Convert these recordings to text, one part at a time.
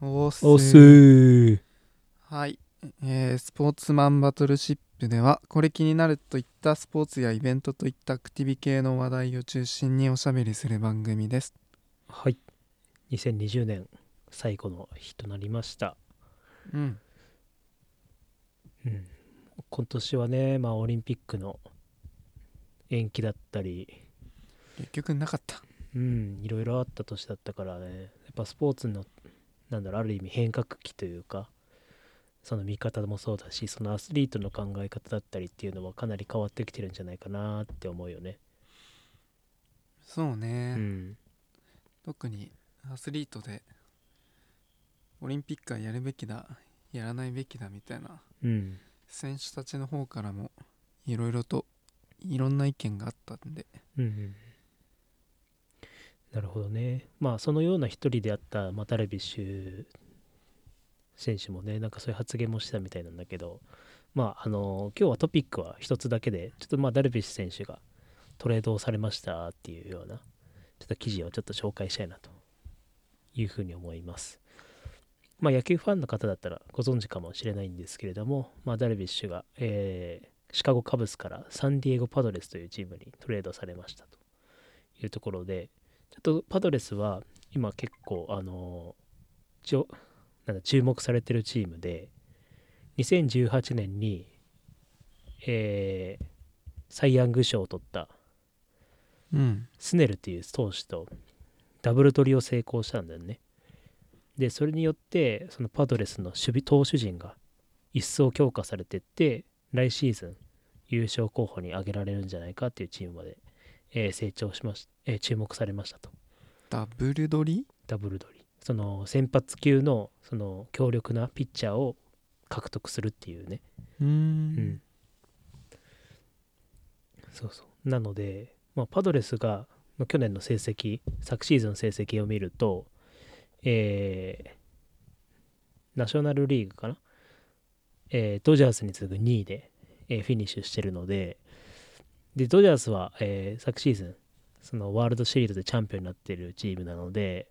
おっすおっすー。はい、えースポーツマンバトルシップではこれ気になるといったスポーツやイベントといったアクティビ系の話題を中心におしゃべりする番組です。はい。2020年最後の日となりました。うん。うん。今年はねまあオリンピックの延期だったり。結局なかった。うん。いろいろあった年だったからね。やっぱスポーツのなんだろうある意味変革期というかその見方もそうだしそのアスリートの考え方だったりっていうのはかなり変わってきてるんじゃないかなって思うよね。そうね、うん。特にアスリートでオリンピックはやるべきだやらないべきだみたいなうん。選手たちの方からもいろいろといろんな意見があったんでうんうんなるほどね。まあそのような一人であった、まあ、ダルビッシュ選手もねなんかそういう発言もしたみたいなんだけどまああの今日はトピックは一つだけでちょっとまあダルビッシュ選手がトレードをされましたっていうようなちょっと記事をちょっと紹介したいなというふうに思います。まあ野球ファンの方だったらご存知かもしれないんですけれども、まあ、ダルビッシュが、えーシカゴカブスからサンディエゴパドレスというチームにトレードされましたというところでちょっとパドレスは今結構あのちょなんだ注目されてるチームで2018年に、えーサイ・ヤング賞を取ったうんスネルっていう投手とダブル取りを成功したんだよね。で、それによって、そのパドレスの守備投手陣が一層強化されてって、来シーズン優勝候補に挙げられるんじゃないかっていうチームまで、えー成長しまし、えー注目されましたと。ダブル取りダブル取り。その先発級のその強力なピッチャーを獲得するっていうね。うーうんん。そうそう。なので、まあ、パドレスがまあ去年の成績、昨シーズンの成績を見ると、えーナショナルリーグかな、えードジャースに次ぐ2位で、えーフィニッシュしてるので、で、ドジャースは、えー昨シーズン、そのワールドシリーズでチャンピオンになっているチームなので、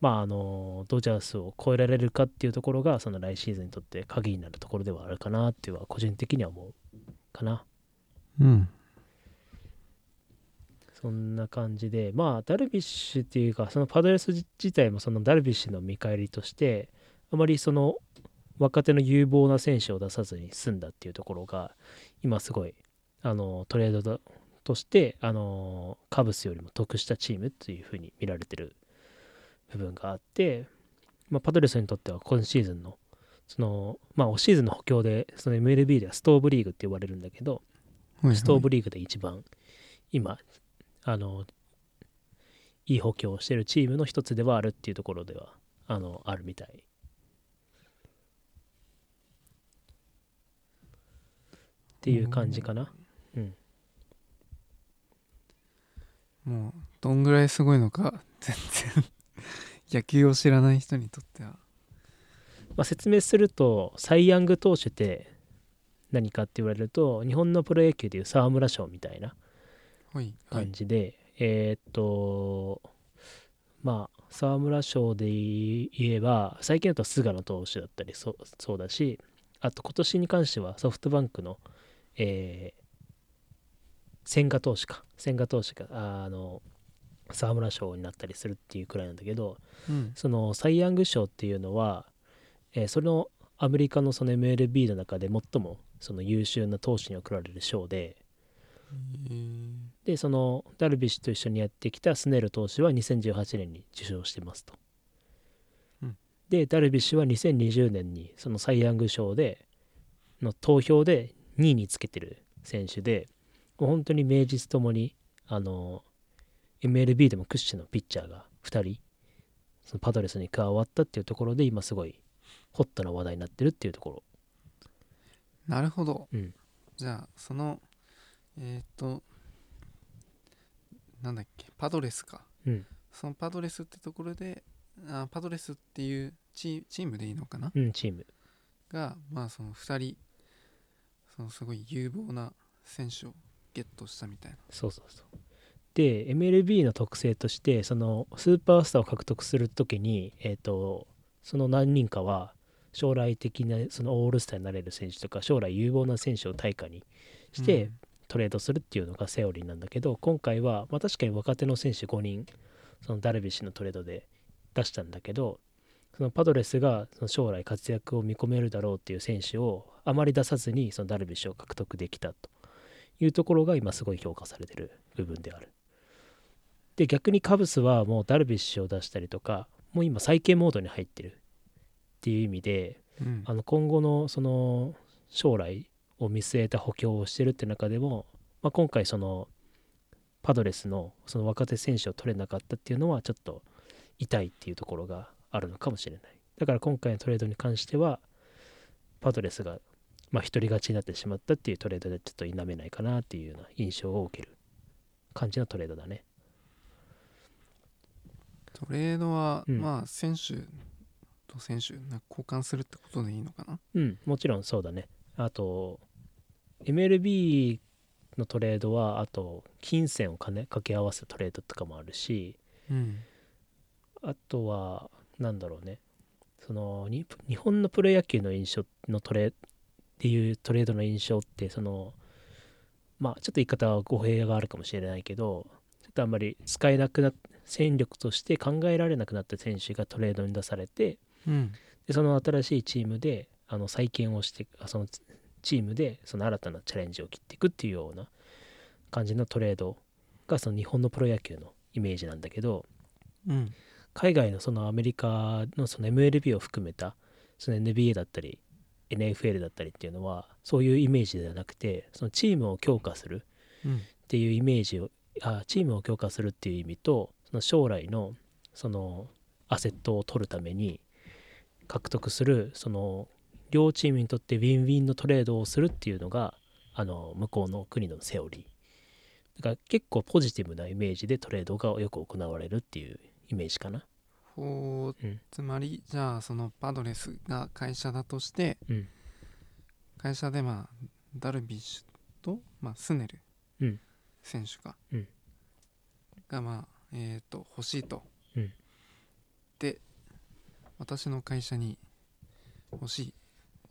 まあ、あの、ドジャースを超えられるかっていうところが、その来シーズンにとって鍵になるところではあるかなっていうのは、個人的には思うかな。うんそんな感じで、まあ、ダルビッシュっていうか、そのパドレス自体もそのダルビッシュの見返りとして、あまりその若手の有望な選手を出さずに済んだっていうところが、今すごい、あの、トレードだとして、あの、カブスよりも得したチームというふうに見られてる部分があって、まあ、パドレスにとっては今シーズンの、その、まあ、オフシーズンの補強で、その MLB ではストーブリーグって呼ばれるんだけど、はいはい。ストーブリーグで一番今あのいい補強をしてるチームの一つではあるっていうところではあのあるみたい。っていう感じかなうん。もうどんぐらいすごいのか 全然。野球を知らない人にとっては。まあ、説明するとサイ・ヤング投手って何かって言われると日本のプロ野球でいう沢村賞みたいなはいはい。感じで、えーっとまあ沢村賞で言えば最近だと菅野投手だったりそそうだしあと今年に関してはソフトバンクの、えー千賀投手か。千賀投手がああの沢村賞になったりするっていうくらいなんだけどうん。そのサイ・ヤング賞っていうのは、えーそのアメリカのその MLB の中で最もその優秀な投手に贈られる賞でえー。でそのダルビッシュと一緒にやってきたスネル投手は2018年に受賞してますと、うん。でダルビッシュは2020年にそのサイ・ヤング賞での投票で2位につけてる選手でもう本当に名実ともにあの MLB でも屈指のピッチャーが2人そのパドレスに加わったっていうところで今すごいホットな話題になってるっていうところ。なるほど、うん。じゃあそのえっ、となんだっけパドレスか。うん。そのパドレスってところであパドレスっていうチチームでいいのかな？うんチーム。がまあその2人そのすごい有望な選手をゲットしたみたいな。そうそうそう。で、MLB の特性として、そのスーパースターを獲得するときに、えっ、と、その何人かは将来的なそのオールスターになれる選手とか将来有望な選手を対価にしてトレードするっていうのがセオリーなんだけど今回は、まあ、確かに若手の選手5人そのダルビッシュのトレードで出したんだけどそのパドレスがその将来活躍を見込めるだろうっていう選手をあまり出さずにそのダルビッシュを獲得できたというところが今すごい評価されてる部分である。で逆にカブスはもうダルビッシュを出したりとかもう今再建モードに入ってるっていう意味でうんあの今後のその将来を見据えた補強をしてるって中でも、まあ、今回そのパドレスのその若手選手を取れなかったっていうのはちょっと痛いっていうところがあるのかもしれないだから今回のトレードに関してはパドレスがまあ一人勝ちになってしまったっていうトレードでちょっと否めないかなっていうような印象を受ける感じのトレードだね。トレードは、うん。まあ選手と選手な交換するってことでいいのかな？うんもちろんそうだね。あと MLB のトレードはあと金銭をか,、ね、掛け合わせたトレードとかもあるしうん。あとはなんだろうね。そのに日本のプロ野球の印象のトレっていうトレードの印象ってそのまあちょっと言い方は語弊があるかもしれないけどちょっとあんまり使えなくなっ戦力として考えられなくなった選手がトレードに出されてうん。でその新しいチームであの再建をしてあそのチームでその新たなチャレンジを切っていくっていうような感じのトレードがその日本のプロ野球のイメージなんだけどうん。海外のそのアメリカのその MLB を含めたその NBA だったり NFL だったりっていうのはそういうイメージではなくてそのチームを強化するうん。っていうイメージをあチームを強化するっていう意味とその将来のそのアセットを取るために獲得するその両チームにとってウィンウィンのトレードをするっていうのがあの向こうの国のセオリー。だから結構ポジティブなイメージでトレードがよく行われるっていうイメージかなほううんつまりじゃあそのパドレスが会社だとしてうん。会社でまあダルビッシュと、まあ、スネルうん。選手が、うん。がまあえっ、と欲しいと、うん。で私の会社に欲しい、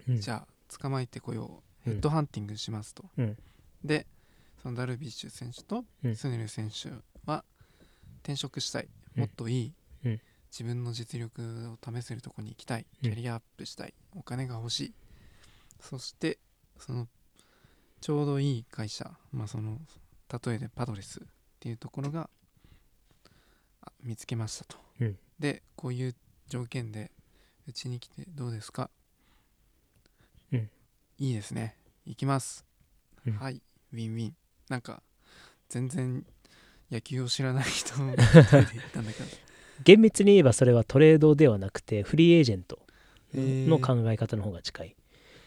うん。じゃあ捕まえてこよう。うん。ヘッドハンティングしますと、うん。でそのダルビッシュ選手とうん。スネル選手は転職したい、うん。もっといい、うん自分の実力を試せるとこに行きたい。うん。キャリアアップしたい、お金が欲しい。そしてそのちょうどいい会社。まあその例えでパドレスっていうところがあ見つけましたと、うん。でこういう条件でうちに来てどうですか、うん。いいですね。行きます、うん。はい。ウィンウィン。なんか全然野球を知らない人の例えで言ったんだけど厳密に言えばそれはトレードではなくてフリーエージェントの考え方の方が近い。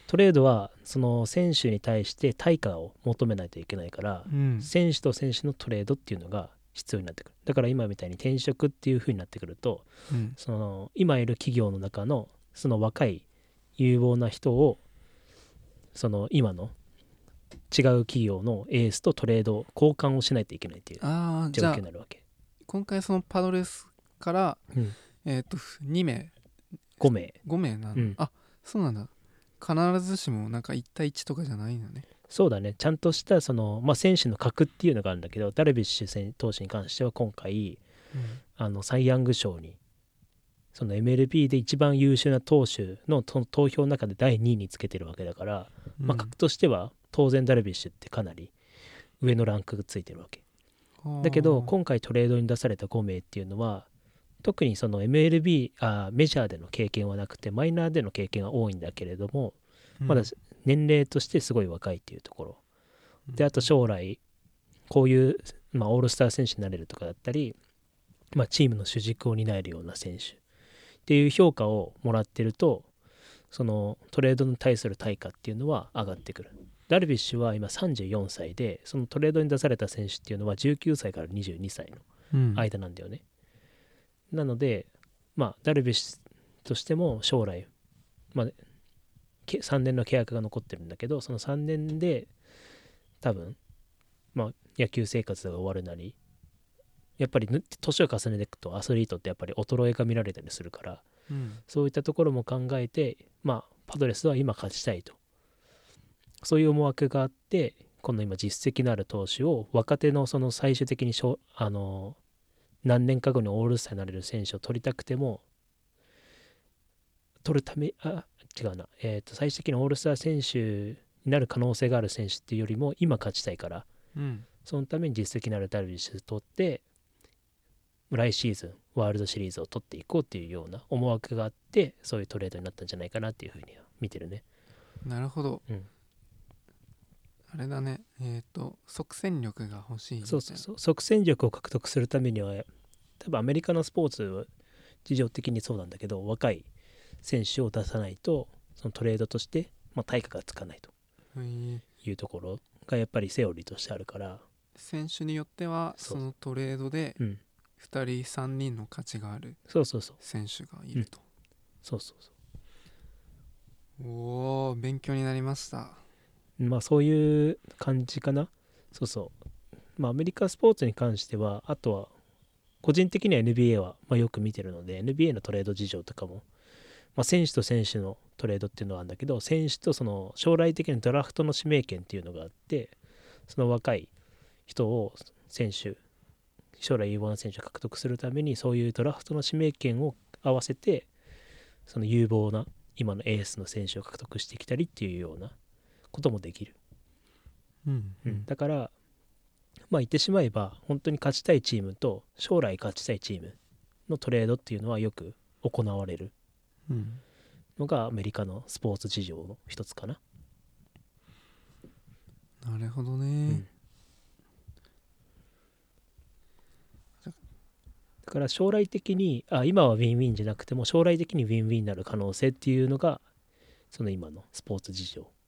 トレードはその選手に対して対価を求めないといけないからうん。選手と選手のトレードっていうのが必要になってくる。だから今みたいに転職っていう風になってくるとうん。その今いる企業の中のその若い有望な人をその今の違う企業のエースとトレード交換をしないといけないっていう状況になるわけ、今回そのパドレスからうん、えっ、と2名。5名。5名なの、うん。あそうなんだ。必ずしもなんか1対1とかじゃないのね。そうだね。ちゃんとしたその、まあ、選手の格っていうのがあるんだけどダルビッシュ選投手に関しては今回あのサイ・ヤング賞にその MLB で一番優秀な投手のと投票の中で第2位につけてるわけだから、うん。まあ、格としては当然ダルビッシュってかなり上のランクがついてるわけ。だけど今回トレードに出された5名っていうのは特にその MLB あメジャーでの経験はなくてマイナーでの経験が多いんだけれどもまだ年齢としてすごい若いっていうところ。であと将来こういう、まあ、オールスター選手になれるとかだったり、まあ、チームの主軸を担えるような選手。っていう評価をもらってるとそのトレードに対する対価っていうのは上がってくる。ダルビッシュは今34歳でそのトレードに出された選手っていうのは19歳から22歳のうん。間なんだよね、なのでまあダルビッシュとしても将来、まあ、け3年の契約が残ってるんだけどその3年で多分まあ野球生活が終わるなりやっぱりぬ年を重ねていくとアスリートってやっぱり衰えが見られたりするからうんそういったところも考えて、まあ、パドレスは今勝ちたいと。そういう思惑があって、この今実績のある投手を若手のその最終的にしょあの何年か後にオールスターになれる選手を取りたくても取るためあ違うな、えー、と最終的にオールスター選手になる可能性がある選手っていうよりも今勝ちたいからうん。そのために実績のあるダルビッシュを取って来シーズンワールドシリーズを取っていこうっていうような思惑があってそういうトレードになったんじゃないかなっていうふうには見てるね。なるほど、うんあれだね。えっ、と即戦力が欲しいみたいな。そうそうそう。即戦力を獲得するためには多分アメリカのスポーツは事情的にそうなんだけど若い選手を出さないとそのトレードとして、まあ、対価がつかないというところがやっぱりセオリーとしてあるから、選手によってはそのトレードでうん、2人3人の価値があるそうそうそう。選手がいると、そうそうそおお勉強になりました。うまあそういう感じかな。そうそう。まあアメリカスポーツに関してはあとは個人的には NBA はまあよく見てるので NBA のトレード事情とかも、まあ、選手と選手のトレードっていうのはあるんだけど選手とその将来的なドラフトの指名権っていうのがあってその若い人を選手将来有望な選手を獲得するためにそういうドラフトの指名権を合わせてその有望な今のエースの選手を獲得してきたりっていうようなこともできる、うん。うん、だからまあ言ってしまえば本当に勝ちたいチームと将来勝ちたいチームのトレードっていうのはよく行われる。うん。のがアメリカのスポーツ事情の一つかな。なるほどね、ん。だから将来的にあ今はウィンウィンじゃなくても将来的にウィンウィンになる可能性っていうのがその今のスポーツ事情。うん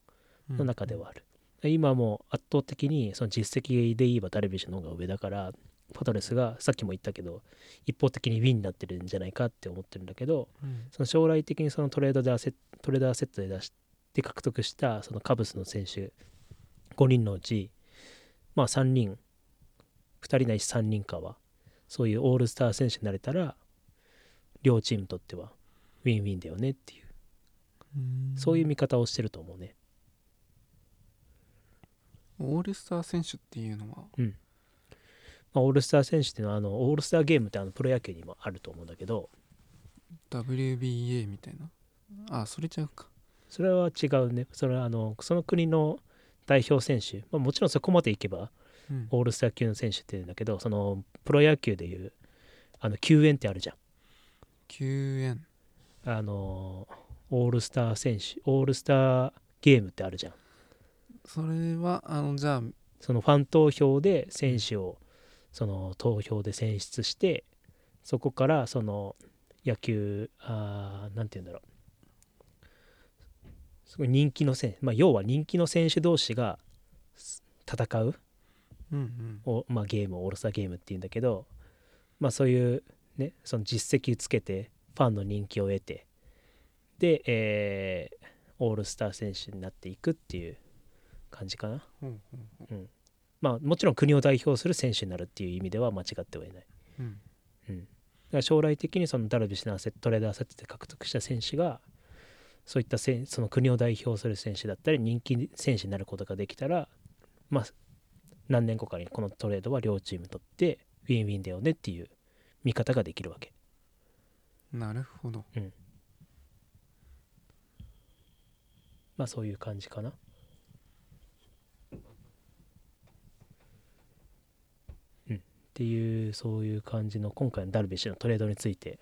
の中ではある、今も圧倒的にその実績で言えばダルビッシュの方が上だからパドレスがさっきも言ったけど一方的にウィンになってるんじゃないかって思ってるんだけどうん。その将来的にそのトレードでアセトレードアセットで出して獲得したそのカブスの選手5人のうちまあ3人2人ないし3人かはそういうオールスター選手になれたら両チームにとってはウィンウィンだよねっていう。うん。そういう見方をしてると思うねオールスター選手っていうのは？まあ、オールスター選手っていうのはあのオールスターゲームってあのプロ野球にもあると思うんだけど。WBA みたいな？あそれちゃうか。それは違うね。それはあのその国の代表選手、まあ、もちろんそこまでいけばうん。オールスター級の選手っていうんだけどそのプロ野球でいうあの救援ってあるじゃん。救援あのオールスター選手オールスターゲームってあるじゃんそれはあのじゃあそのファン投票で選手をその投票で選出してそこからその野球あーなんて言うんだろう。すごい人気の選手、まあ、要は人気の選手同士がす戦ううんうん。お、まあ、ゲームをオールスターゲームっていうんだけど、まあ、そういうねその実績つけてファンの人気を得てで、えーオールスター選手になっていくっていう感じかな。ほうほうほうまあもちろん国を代表する選手になるっていう意味では間違ってはいない。うんうん、だから将来的にそのダルビッシュのアセトレーダーアセットで獲得した選手がそういったせんその国を代表する選手だったり人気選手になることができたらまあ何年後かにこのトレードは両チームにとってウィンウィンだよねっていう見方ができるわけ。なるほどまあそういう感じかな。うん。っていうそういう感じの今回のダルビッシュのトレードについて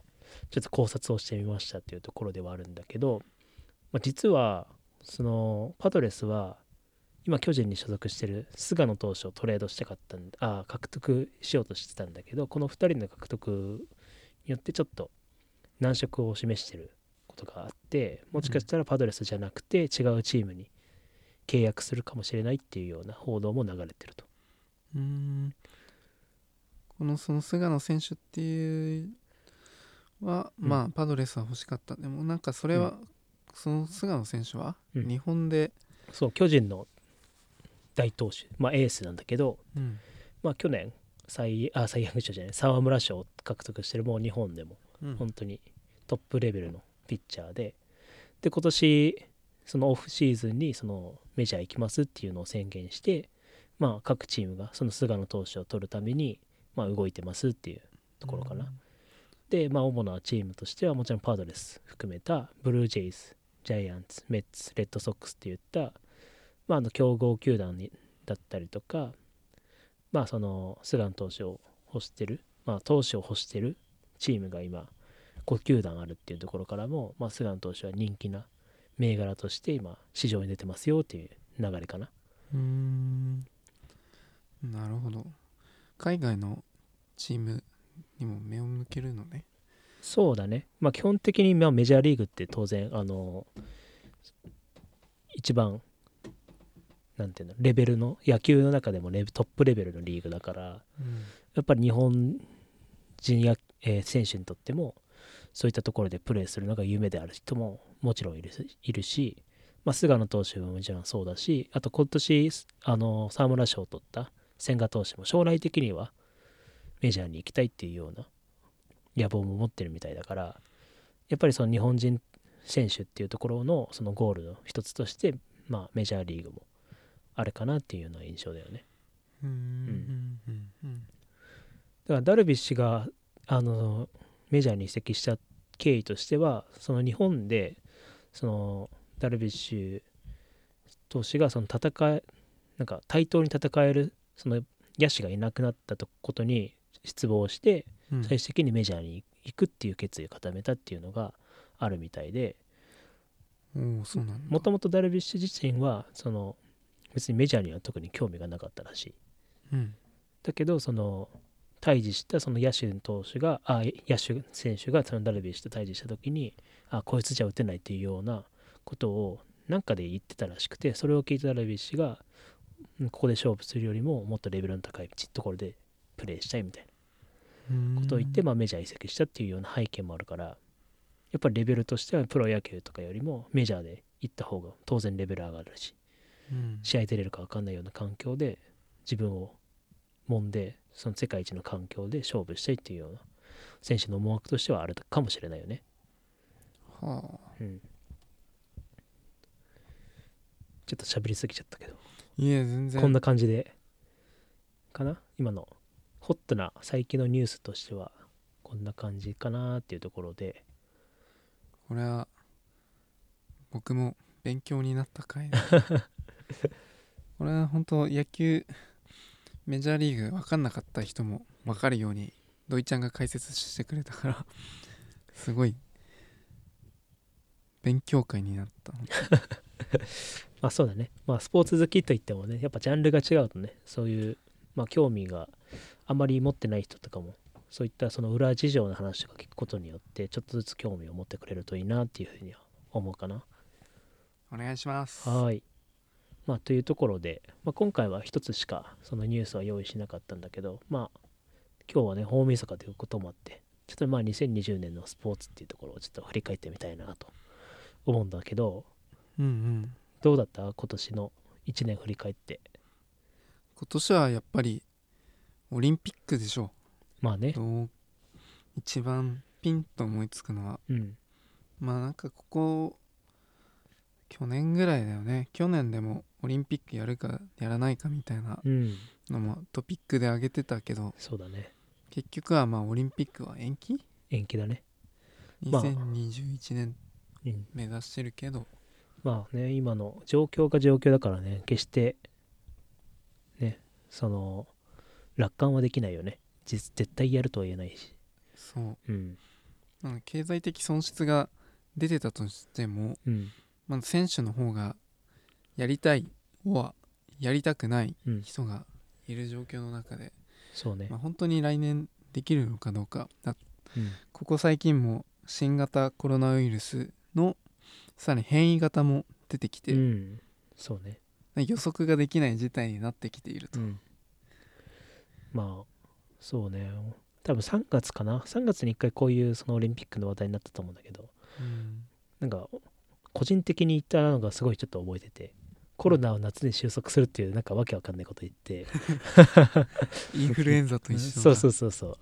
ちょっと考察をしてみましたっていうところではあるんだけど、まあ、実はそのパドレスは今巨人に所属してる菅野投手をトレードしたかったんあ獲得しようとしてたんだけどこの2人の獲得によってちょっと難色を示してることがあってもしかしたらパドレスじゃなくて違うチームに契約するかもしれないっていうような報道も流れてると。うんこのその菅野選手っていうは、うん。まあパドレスは欲しかった。でもなんかそれは、その菅野選手は、うん。日本で、そう巨人の大投手、まあ、エースなんだけど、うん。まあ、去年サイあング賞じゃない沢村賞を獲得してるもう日本でもうん。本当にトップレベルのピッチャーでで今年そのオフシーズンにそのメジャー行きますっていうのを宣言して、まあ、各チームがその菅野投手を取るために、まあ、動いてますっていうところかな。で、まあ、主なチームとしてはもちろんパドレス含めたブルージェイズジャイアンツメッツレッドソックスっていった、まあ、あの強豪球団にだったりとか、まあ、その菅野投手を欲してる、まあ、投手を欲してるチームが今5球団あるっていうところからも、まあ、菅野投手は人気な銘柄として今市場に出てますよっていう流れかな。うーん。なるほど海外のチームにも目を向けるのね。そうだね。まあ基本的にまあメジャーリーグって当然あの一番なんていうのレベルの野球の中でもレベトップレベルのリーグだからやっぱり日本人や、えー選手にとってもそういったところでプレーするのが夢である人ももちろんいるいるし、まあ、菅野投手ももちろんそうだしあと今年あの沢村賞を取った千賀投手も将来的にはメジャーに行きたいっていうような野望も持ってるみたいだからやっぱりその日本人選手っていうところのそのゴールの一つとして、まあ、メジャーリーグもあれかなっていうような印象だよね。うんだからダルビッシュがあのメジャーに移籍した経緯としてはその日本でそのダルビッシュ投手がその戦えなんか対等に戦えるその野手がいなくなったとことに失望してうん。最終的にメジャーに行くっていう決意を固めたっていうのがあるみたいでもともとダルビッシュ自身はその別にメジャーには特に興味がなかったらしい。うん。だけどその対峙したその野手投手があ野手選手がそのダルビッシュと対峙した時にあこいつじゃ打てないっていうようなことをなんかで言ってたらしくてそれを聞いたダルビッシュがうんここで勝負するよりももっとレベルの高いところでプレーしたいみたいなことを言って、まあ、メジャー移籍したっていうような背景もあるからやっぱりレベルとしてはプロ野球とかよりもメジャーで行った方が当然レベル上がるしうん。試合出れるか分かんないような環境で自分を揉んでその世界一の環境で勝負したいっていうような選手の思惑としてはあるかもしれないよね。はあ。うん、ちょっと喋りすぎちゃったけどいえ全然。こんな感じで。かな？今の。ホットな最近のニュースとしてはこんな感じかなっていうところで。これは僕も勉強になった回。だ これは本当野球メジャーリーグ分かんなかった人も分かるように土井ちゃんが解説してくれたからすごい勉強会になった まあそうだね。まあスポーツ好きといってもねやっぱジャンルが違うとねそういうまあ興味があまり持ってない人とかもそういったその裏事情の話とか聞くことによってちょっとずつ興味を持ってくれるといいなっていうふうには思うかな。お願いします。はい。まあというところで、まあ、今回は一つしかそのニュースは用意しなかったんだけどまあ今日はね大晦日ということもあってちょっとまあ2020年のスポーツっていうところをちょっと振り返ってみたいなと思うんだけどうんうんどうだった？今年の1年振り返って。今年はやっぱりオリンピックでしょまあね。一番ピンと思いつくのは。うん。まあなんかここ去年ぐらいだよね。去年でもオリンピックやるかやらないかみたいなうん。のもトピックで挙げてたけど。そうだね。結局はまあオリンピックは延期？延期だね。まあ2021年うん。目指してるけど、まあね今の状況が状況だからね決してねその楽観はできないよね。実絶対やるとは言えないし。そう。うん。経済的損失が出てたとしてもうん。まず選手の方がやりたいはやりたくないうん。人がいる状況の中で、そうね。まあ、本当に来年できるのかどうかだ。うん。ここ最近も新型コロナウイルスのさらに変異型も出てきて、うん。そうね。予測ができない事態になってきていると、うん。まあそうね。多分3月かな。3月に1回こういうそのオリンピックの話題になったと思うんだけど。うん。なんか個人的に言ったのがすごいちょっと覚えててコロナを夏に収束するっていうなんかわけわかんないこと言って。インフルエンザと一緒だそうそうそうそう。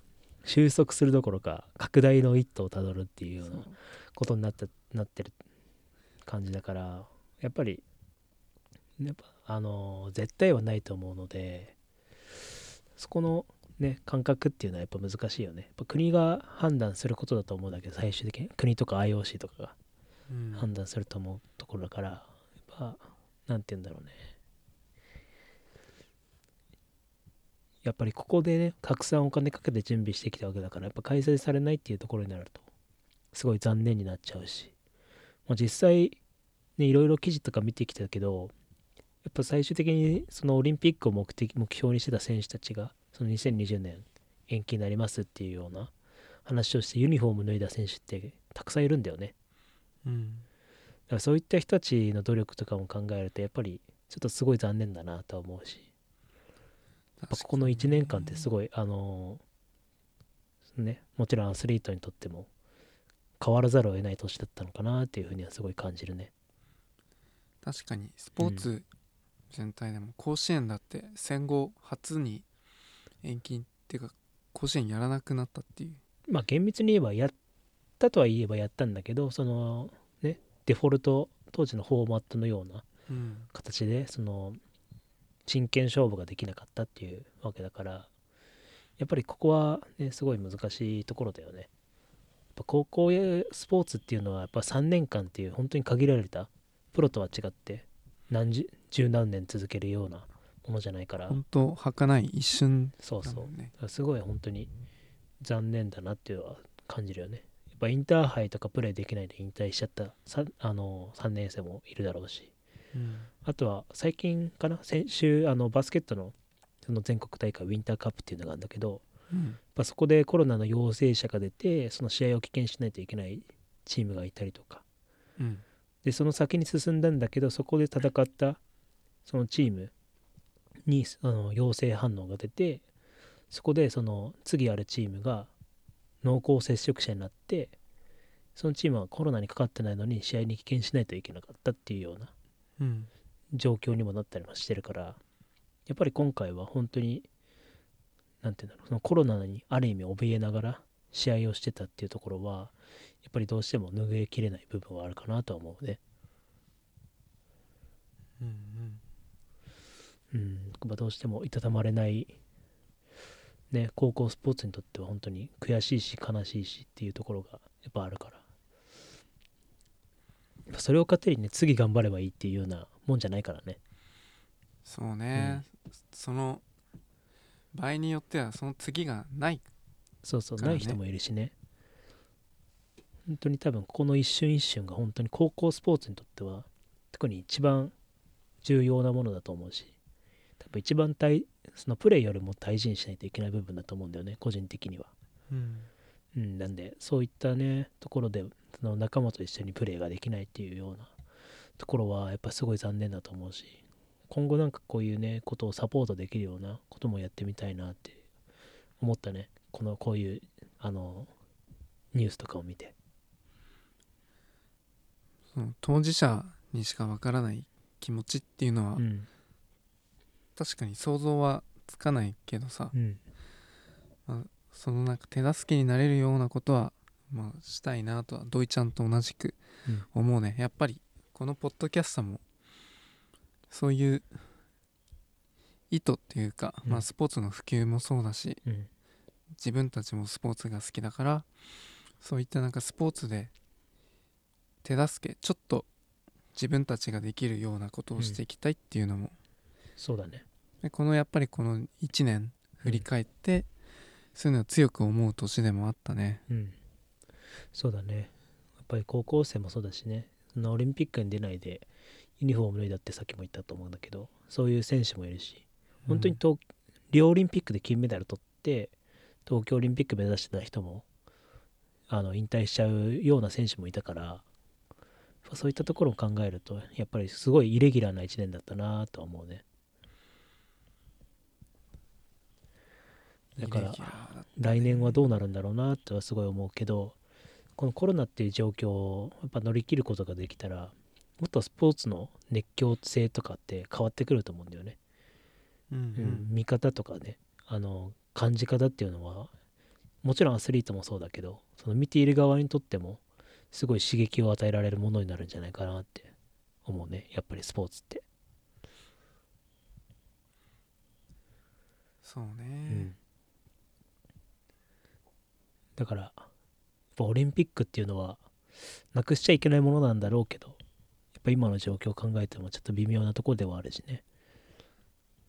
収束するどころか拡大の一途をたどるっていうようなことになったなってる感じだからやっぱりやっぱあの絶対はないと思うのでそこのね感覚っていうのはやっぱ難しいよね。やっぱ国が判断することだと思うんだけど最終的に。国とか IOC とかがうん。判断すると思うところだからやっぱなんて言うんだろうね。やっぱりここでねたくさんお金かけて準備してきたわけだからやっぱ開催されないっていうところになるとすごい残念になっちゃうし、まあ、実際ねいろいろ記事とか見てきたけどやっぱ最終的にそのオリンピックを目的目標にしてた選手たちがその2020年延期になりますっていうような話をしてユニフォーム脱いだ選手ってたくさんいるんだよね。うん。だからそういった人たちの努力とかも考えるとやっぱりちょっとすごい残念だなとは思うし。やっぱここの1年間ってすごいあのーねもちろんアスリートにとっても変わらざるを得ない年だったのかなっていうふうにはすごい感じるね確かにスポーツ全体でも甲子園だって戦後初に延期っていうか甲子園やらなくなったっていう。まあ厳密に言えばやったとは言えばやったんだけどそのねデフォルト当時のフォーマットのようなうん。形でその真剣勝負ができなかったっていうわけだからやっぱりここはねすごい難しいところだよね。やっぱ高校やスポーツっていうのはやっぱ3年間っていう本当に限られたプロとは違って何十十何年続けるようなものじゃないから。本当儚い一瞬そうそう。すごい本当に残念だなっていうのは感じるよね。やっぱインターハイとかプレーできないで引退しちゃったさあの3年生もいるだろうし。うん。あとは最近かな？先週あのバスケットのその全国大会ウィンターカップっていうのがあるんだけどうん。やっぱそこでコロナの陽性者が出てその試合を棄権しないといけないチームがいたりとか。うんでその先に進んだんだけどそこで戦ったそのチームにあの陽性反応が出てそこでその次あるチームが濃厚接触者になってそのチームはコロナにかかってないのに試合に棄権しないといけなかったっていうような状況にもなったりもしてるからやっぱり今回は本当に何て言うんだろうそのコロナにある意味怯えながら試合をしてたっていうところはやっぱりどうしても拭いきれない部分はあるかなとは思うね。うんうん、まあどうしてもいたたまれない、ね、高校スポーツにとっては本当に悔しいし悲しいしっていうところがやっぱあるから。それを糧にね次頑張ればいいっていうようなもんじゃないからね。そうね、その場合によってはその次がないそうそう、ない人もいるしね本当に多分この一瞬一瞬が本当に高校スポーツにとっては特に一番重要なものだと思うし多分一番大そのプレーよりも大事にしないといけない部分だと思うんだよね個人的には。うん。うん、なんでそういったねところでその仲間と一緒にプレーができないっていうようなところはやっぱすごい残念だと思うし今後なんかこういうねことをサポートできるようなこともやってみたいなって思ったね。このこういうあのニュースとかを見て当事者にしかわからない気持ちっていうのは、うん。確かに想像はつかないけどさ、うん。そのなんか手助けになれるようなことは、まあ、したいなとは土井ちゃんと同じくうん。思うね。やっぱりこのポッドキャストもそういう意図っていうか、うん。まあ、スポーツの普及もそうだしうん。自分たちもスポーツが好きだからそういったなんかスポーツで手助けちょっと自分たちができるようなことをしていきたいっていうのも、そうだね。でこのやっぱりこの1年振り返って、そういうのを強く思う年でもあったね。うん。そうだね。やっぱり高校生もそうだしね。オリンピックに出ないでユニフォーム脱いだってさっきも言ったと思うんだけどそういう選手もいるし本当に東、リオオリンピックで金メダル取って東京オリンピック目指してた人もあの引退しちゃうような選手もいたからそういったところを考えるとやっぱりすごいイレギュラーな1年だったなとは思うね。だから来年はどうなるんだろうなとはすごい思うけどこのコロナっていう状況をやっぱ乗り切ることができたらもっとスポーツの熱狂性とかって変わってくると思うんだよね。うんううんん、見方とかね。あの感じ方っていうのはもちろんアスリートもそうだけどその見ている側にとってもすごい刺激を与えられるものになるんじゃないかなって思うね。やっぱりスポーツって、そううねん、だからやっぱオリンピックっていうのはなくしちゃいけないものなんだろうけどやっぱ今の状況を考えてもちょっと微妙なところではあるしね。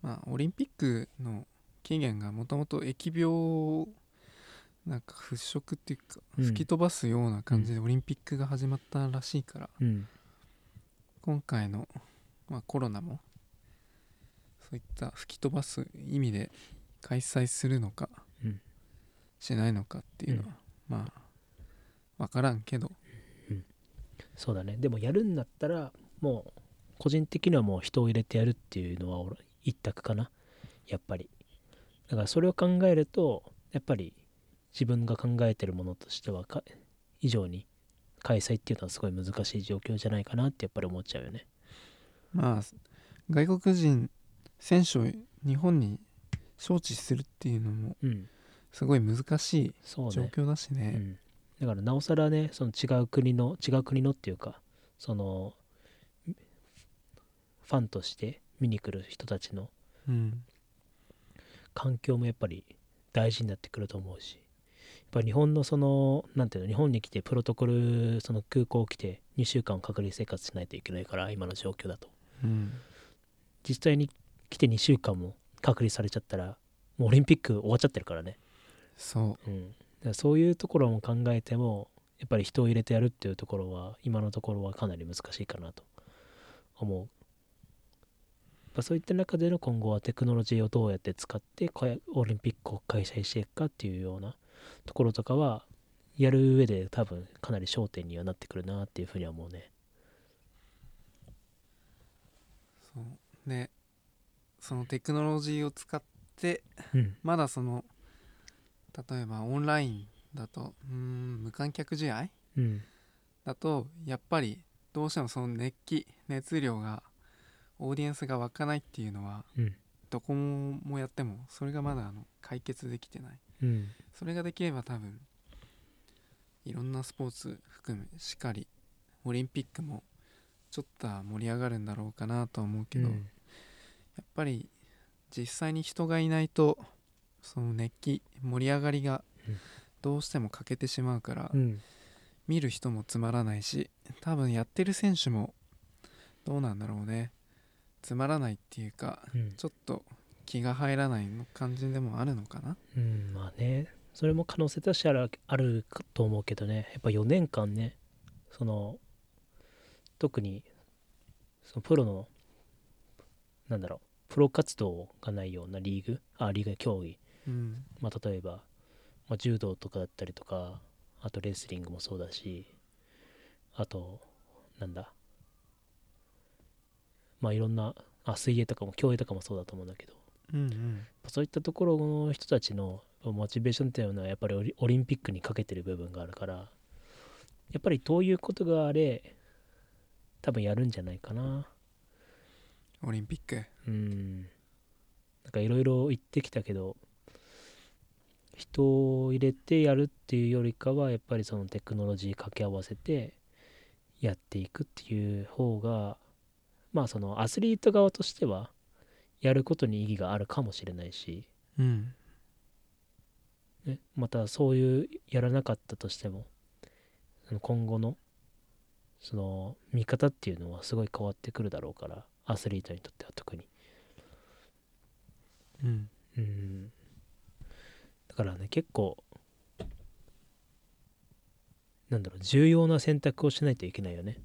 まあオリンピックの起源がもともと疫病をなんか払拭っていうかうん。吹き飛ばすような感じでオリンピックが始まったらしいから、うん。今回の、まあ、コロナもそういった吹き飛ばす意味で開催するのかうん。しないのかっていうのは、まあ分からんけど。そうだね。でもやるんだったらもう個人的にはもう人を入れてやるっていうのは俺一択かな。やっぱり。だからそれを考えるとやっぱり自分が考えてるものとしてはか以上に開催っていうのはすごい難しい状況じゃないかなってやっぱり思っちゃうよね。まあ外国人選手を日本に招致するっていうのもうん。すごい難しい状況だしね。うん、だからなおさらねその違う国の違う国のっていうかそのファンとして見に来る人たちのうん。環境もやっぱり大事になってくると思うしぱ日本のそのなんていうの日本に来てプロトコルその空港来て2週間隔離生活しないといけないから今の状況だと。うん。実際に来て2週間も隔離されちゃったらもうオリンピック終わっちゃってるからね。そう。ん、だからそういうところも考えてもやっぱり人を入れてやるっていうところは今のところはかなり難しいかなと思う。やっぱそういった中での今後はテクノロジーをどうやって使ってかオリンピックを開催していくかっていうようなところとかはやる上で多分かなり焦点にはなってくるなっていうふうには思うね。うそう。でそのテクノロジーを使ってうん。まだその例えばオンラインだとうーん無観客試合うん。だとやっぱりどうしてもその熱気熱量がオーディエンスが湧かないっていうのはうん。どこもやってもそれがまだあの解決できてないうん。それができれば多分いろんなスポーツ含めしっかりオリンピックもちょっとは盛り上がるんだろうかなとは思うけど、やうん。っぱり実際に人がいないとその熱気盛り上がりがうん。どうしても欠けてしまうから、うん。見る人もつまらないし多分やってる選手もどうなんだろうね。つまらないっていうかうん。ちょっと気が入らないの感じでもあるのかな？うんまあね。それも可能性としてあるあるかと思うけどね。やっぱ4年間ね。その特にそのプロのなんだろう。プロ活動がないようなリーグ？あリーグ競技、うん。まあ、例えば、まあ、柔道とかだったりとかあとレスリングもそうだしあとなんだ。まあいろんなあ水泳とかも競泳とかもそうだと思うんだけどうんうん。そういったところの人たちのモチベーションっていうのはやっぱりオリンピックにかけてる部分があるからやっぱりどういうことがあれ多分やるんじゃないかな。オリンピック？うん。なんかいろいろ言ってきたけど人を入れてやるっていうよりかはやっぱりそのテクノロジー掛け合わせてやっていくっていう方がまあそのアスリート側としてはやることに意義があるかもしれないしうん。ね、またそういうやらなかったとしても今後のその見方っていうのはすごい変わってくるだろうからアスリートにとっては特に。うん。うん。だからね結構なんだろう重要な選択をしないといけないよね。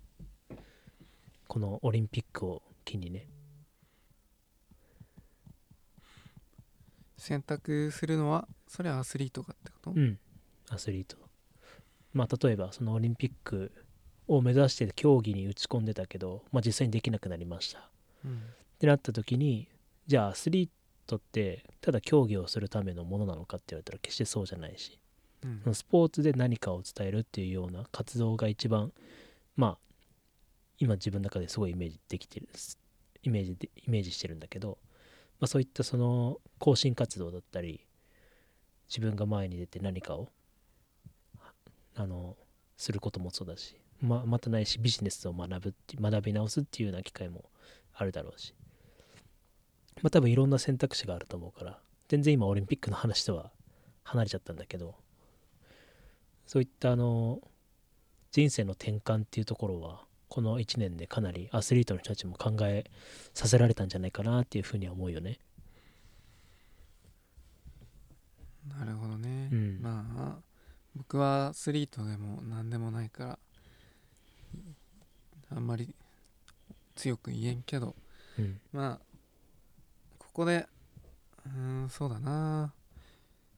このオリンピックを機にね選択するのはそれはアスリートがってこと？うん。アスリート。まあ例えばそのオリンピックを目指して競技に打ち込んでたけど、まあ、実際にできなくなりました。うん。ってなった時にじゃあアスリートってただ競技をするためのものなのかって言われたら決してそうじゃないしうん。スポーツで何かを伝えるっていうような活動が一番まあ今自分の中ですごいイメージできてるイメージでイメージしてるんだけど、まあ、そういったその更新活動だったり自分が前に出て何かをあのすることもそうだしままたないしビジネスを学ぶ学び直すっていうような機会もあるだろうし。まあ多分いろんな選択肢があると思うから全然今オリンピックの話とは離れちゃったんだけどそういったあの人生の転換っていうところはこの1年でかなりアスリートの人たちも考えさせられたんじゃないかなっていうふうには思うよね。なるほどね、うん。まあ僕はアスリートでも何でもないからあんまり強く言えんけどうん。まあここでうーんそうだな。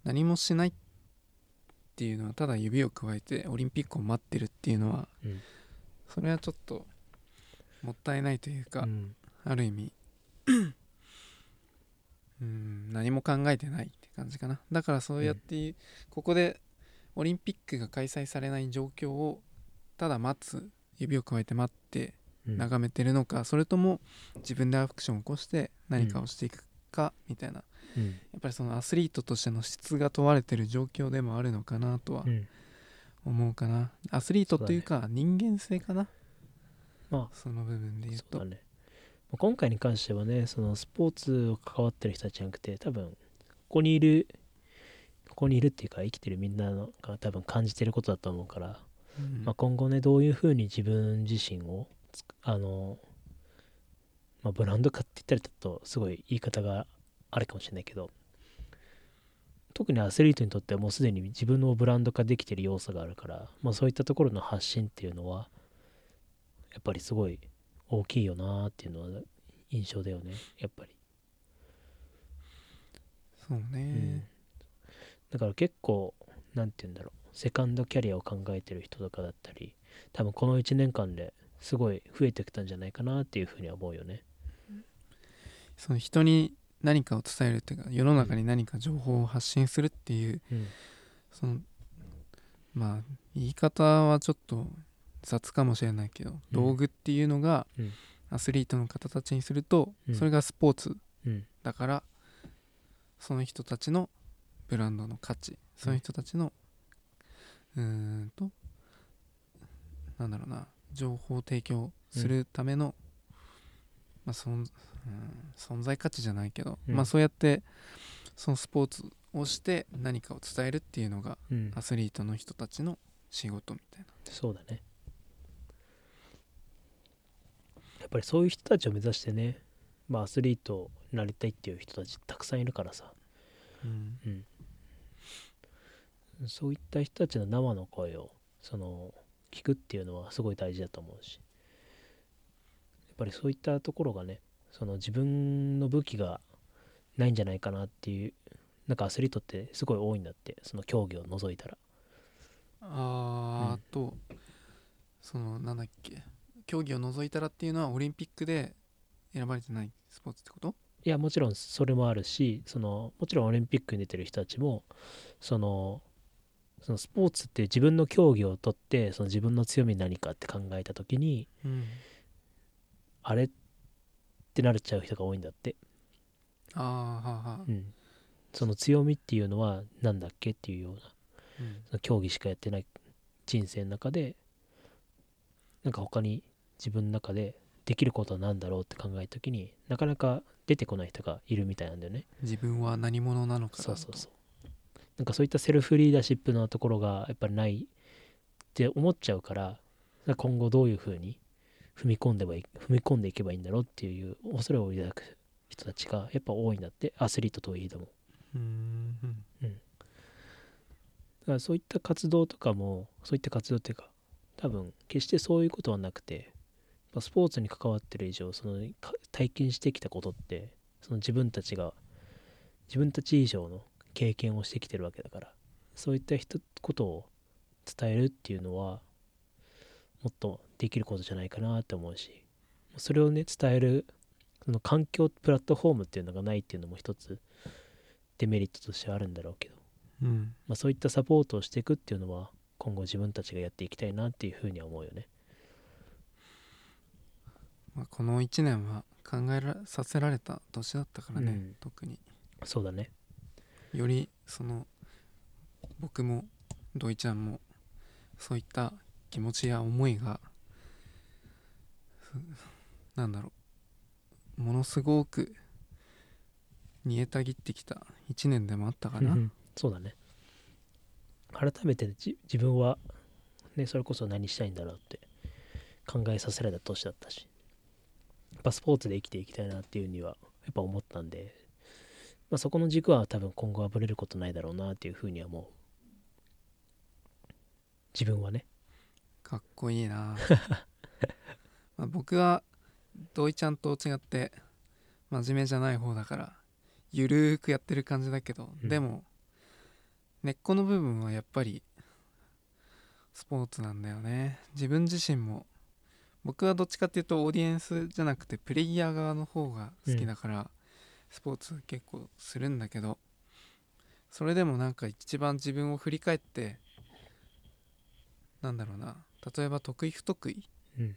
何もしないっていうのはただ指をくわえてオリンピックを待ってるっていうのはうんそれはちょっともったいないというか、うん。ある意味うん何も考えてないって感じかな。だからそうやって、ここでオリンピックが開催されない状況をただ待つ指をくわえて待ってうん。眺めてるのか、それとも自分でアクションを起こして何かをしていくかみたいな、うん。やっぱりそのアスリートとしての質が問われてる状況でもあるのかなとはうん思うかな、アスリートというか人間性かな。まその部分で言うと。ね。まあ今回に関してはねそのスポーツを関わってる人たちじゃなくて多分ここにいるここにいるっていうか生きてるみんなのが多分感じてることだと思うから、うん。まあ、今後ねどういうふうに自分自身をあの、まあ、ブランド化って言ったらちょっとすごい言い方があるかもしれないけど特にアスリートにとってはもうすでに自分のブランド化できてる要素があるから、まあ、そういったところの発信っていうのはやっぱりすごい大きいよなっていうのは印象だよねやっぱり、そううん。ね、だから結構なんて言うんだろうセカンドキャリアを考えてる人とかだったり多分この1年間ですごい増えてきたんじゃないかなっていうふうには思うよね。その人に何かを伝えるっていうか世の中に何か情報を発信するっていううん。そのまあ言い方はちょっと雑かもしれないけど、道具っていうのがうん。アスリートの方たちにすると、うん。それがスポーツうん。だからその人たちのブランドの価値その人たちのうーんとなんだろうな情報提供するための、まあ、そんうん存在価値じゃないけど、うん。まあそうやってそのスポーツをして何かを伝えるっていうのがうん。アスリートの人たちの仕事みたいな。そうだね。やっぱりそういう人たちを目指してねまあアスリートになりたいっていう人たちたくさんいるからさ。うん。うん。そういった人たちの生の声をその聞くっていうのはすごい大事だと思うし。やっぱりそういったところがねその自分の武器がないんじゃないかなっていうなんかアスリートってすごい多いんだってその競技を除いたら。あーあとそのなんだっけ競技を除いたらっていうのはオリンピックで選ばれてないスポーツってこと？いやもちろんそれもあるしそのもちろんオリンピックに出てる人たちもそのそのスポーツって自分の競技を取ってその自分の強み何かって考えた時にうん。あれってなれちゃう人が多いんだって、ああはあはあうん、その強みっていうのは何だっけっていうような。うん。その競技しかやってない人生の中でなんか他に自分の中でできることは何だろうって考えた時になかなか出てこない人がいるみたいなんだよね。自分は何者なのかだそうそうそう。なんかそういったセルフリーダーシップのところがやっぱりないって思っちゃうから今後どういうふうに踏み込んでばいい踏み込んでいけばいいんだろうっていう恐れを抱く人たちがやっぱ多いんだってアスリートといえども。うーん。うん。だからそういった活動とかもそういった活動っていうか多分決してそういうことはなくてまあスポーツに関わってる以上そのか体験してきたことってその自分たちが自分たち以上の経験をしてきてるわけだからそういった人ことを伝えるっていうのはもっとできることじゃないかなって思うしそれをね伝えるその環境プラットフォームっていうのがないっていうのも一つデメリットとしてはあるんだろうけどうんまあ、そういったサポートをしていくっていうのは今後自分たちがやっていきたいなっていうふうには思うよね。まあ、この1年は考えらさせられた年だったからね、うん特にそうだね。よりその僕も土井ちゃんもそういった気持ちや思いがなんだろう。ものすごく煮えたぎってきた。1年でもあったかな、うんうん。そうだね。改めて自分はねそれこそ何したいんだろうって考えさせられた年だったしやっぱスポーツで生きていきたいなっていうにはやっぱ思ったんで、まあ、そこの軸は多分今後はぶれることないだろうなっていうふうには思う。自分はね。かっこいいな。まあ僕は土井ちゃんと違って真面目じゃない方だからゆるーくやってる感じだけど、うん。でも根っこの部分はやっぱりスポーツなんだよね。自分自身も僕はどっちかっていうとオーディエンスじゃなくてプレイヤー側の方が好きだから、スポーツ結構するんだけどそれでもなんか一番自分を振り返ってなんだろうな例えば得意不得意？うん。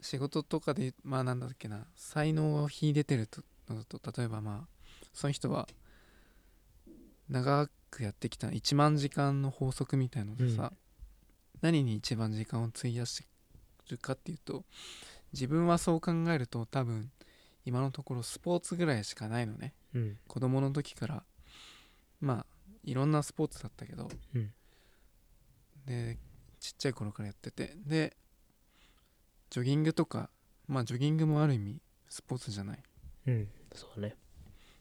仕事とかでまあなんだっけな才能が秀でてるとのだと。例えばまあその人は長くやってきた1万時間の法則みたいのでさ、何に一番時間を費やしてるかっていうと自分はそう考えると多分今のところスポーツぐらいしかないのね。うん。子供の時から。まあいろんなスポーツだったけど、うん。でちっちゃい頃からやってて。でジョギングとかまあジョギングもある意味スポーツじゃない。っうん。そうだね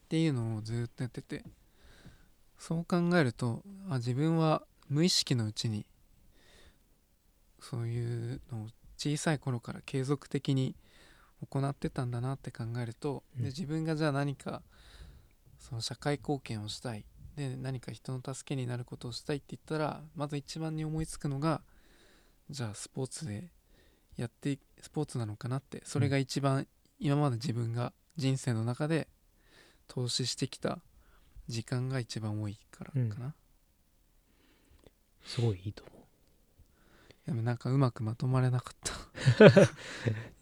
ていうのをずっとやってて。そう考えるとあ自分は無意識のうちにそういうのを小さい頃から継続的に行ってたんだなって考えると、うん。で自分がじゃあ何かその社会貢献をしたいで何か人の助けになることをしたいって言ったらまず一番に思いつくのがじゃあスポーツでやっていスポーツなのかなってそれが一番今まで自分が人生の中で投資してきた時間が一番多いからかな、すごいいいと思でもなんかうまくまとまれなかった。う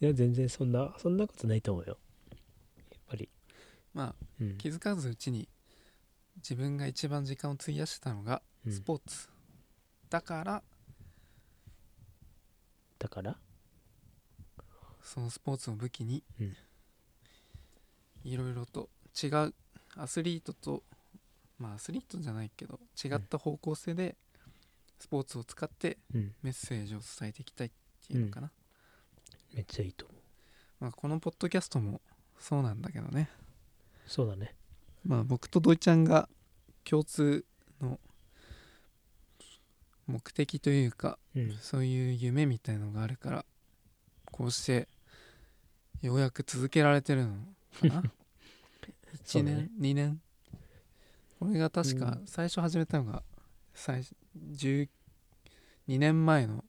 いや全然そんなそんなことないと思うよ。やっぱり。まあうん。気づかずうちに自分が一番時間を費やしてたのがうん。スポーツ、だからだから？そのスポーツを武器にうん。いろいろと違うアスリートとまあアスリートじゃないけど違った方向性でスポーツを使ってうん。メッセージを伝えていきたいっていうのかな、めっちゃいいと思う。まあ、このポッドキャストもそうなんだけどね。そうだねまあ僕と土井ちゃんが共通の目的というかうん。そういう夢みたいのがあるからこうしてようやく続けられてるのかな？1そうだね。年、2年？これが確かうん。最初始めたのが最初12年前の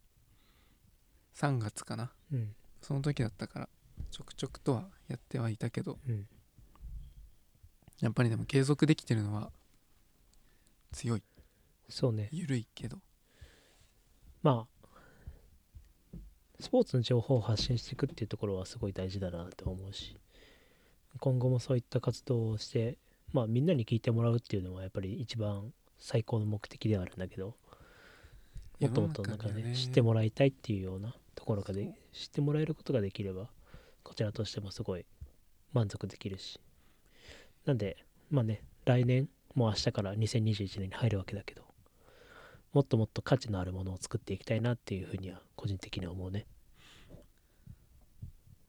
3月かな。うん。その時だったからちょくちょくとはやってはいたけどうんやっぱりでも継続できてるのは強い。そうね。緩いけど。まあスポーツの情報を発信していくっていうところはすごい大事だなと思うし今後もそういった活動をしてまあみんなに聞いてもらうっていうのはやっぱり一番最高の目的ではあるんだけどもっともっとなんかね知ってもらいたいっていうようなところがで知ってもらえることができればこちらとしてもすごい満足できるしなんでまあね来年もう明日から2021年に入るわけだけどもっともっと価値のあるものを作っていきたいなっていうふうには個人的には思うね。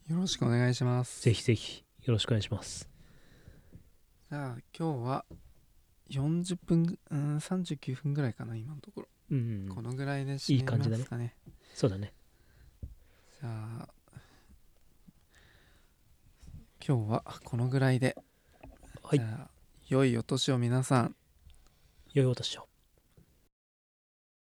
よろしくお願いします。ぜひぜひよろしくお願いします。じゃあ今日は40分ぐうん39分ぐらいかな今のところ、うん、うん、このぐらいでい締めい感じだね。そうだね。じゃあ今日はこのぐらいで、はい。良いお年を皆さん。良いお年を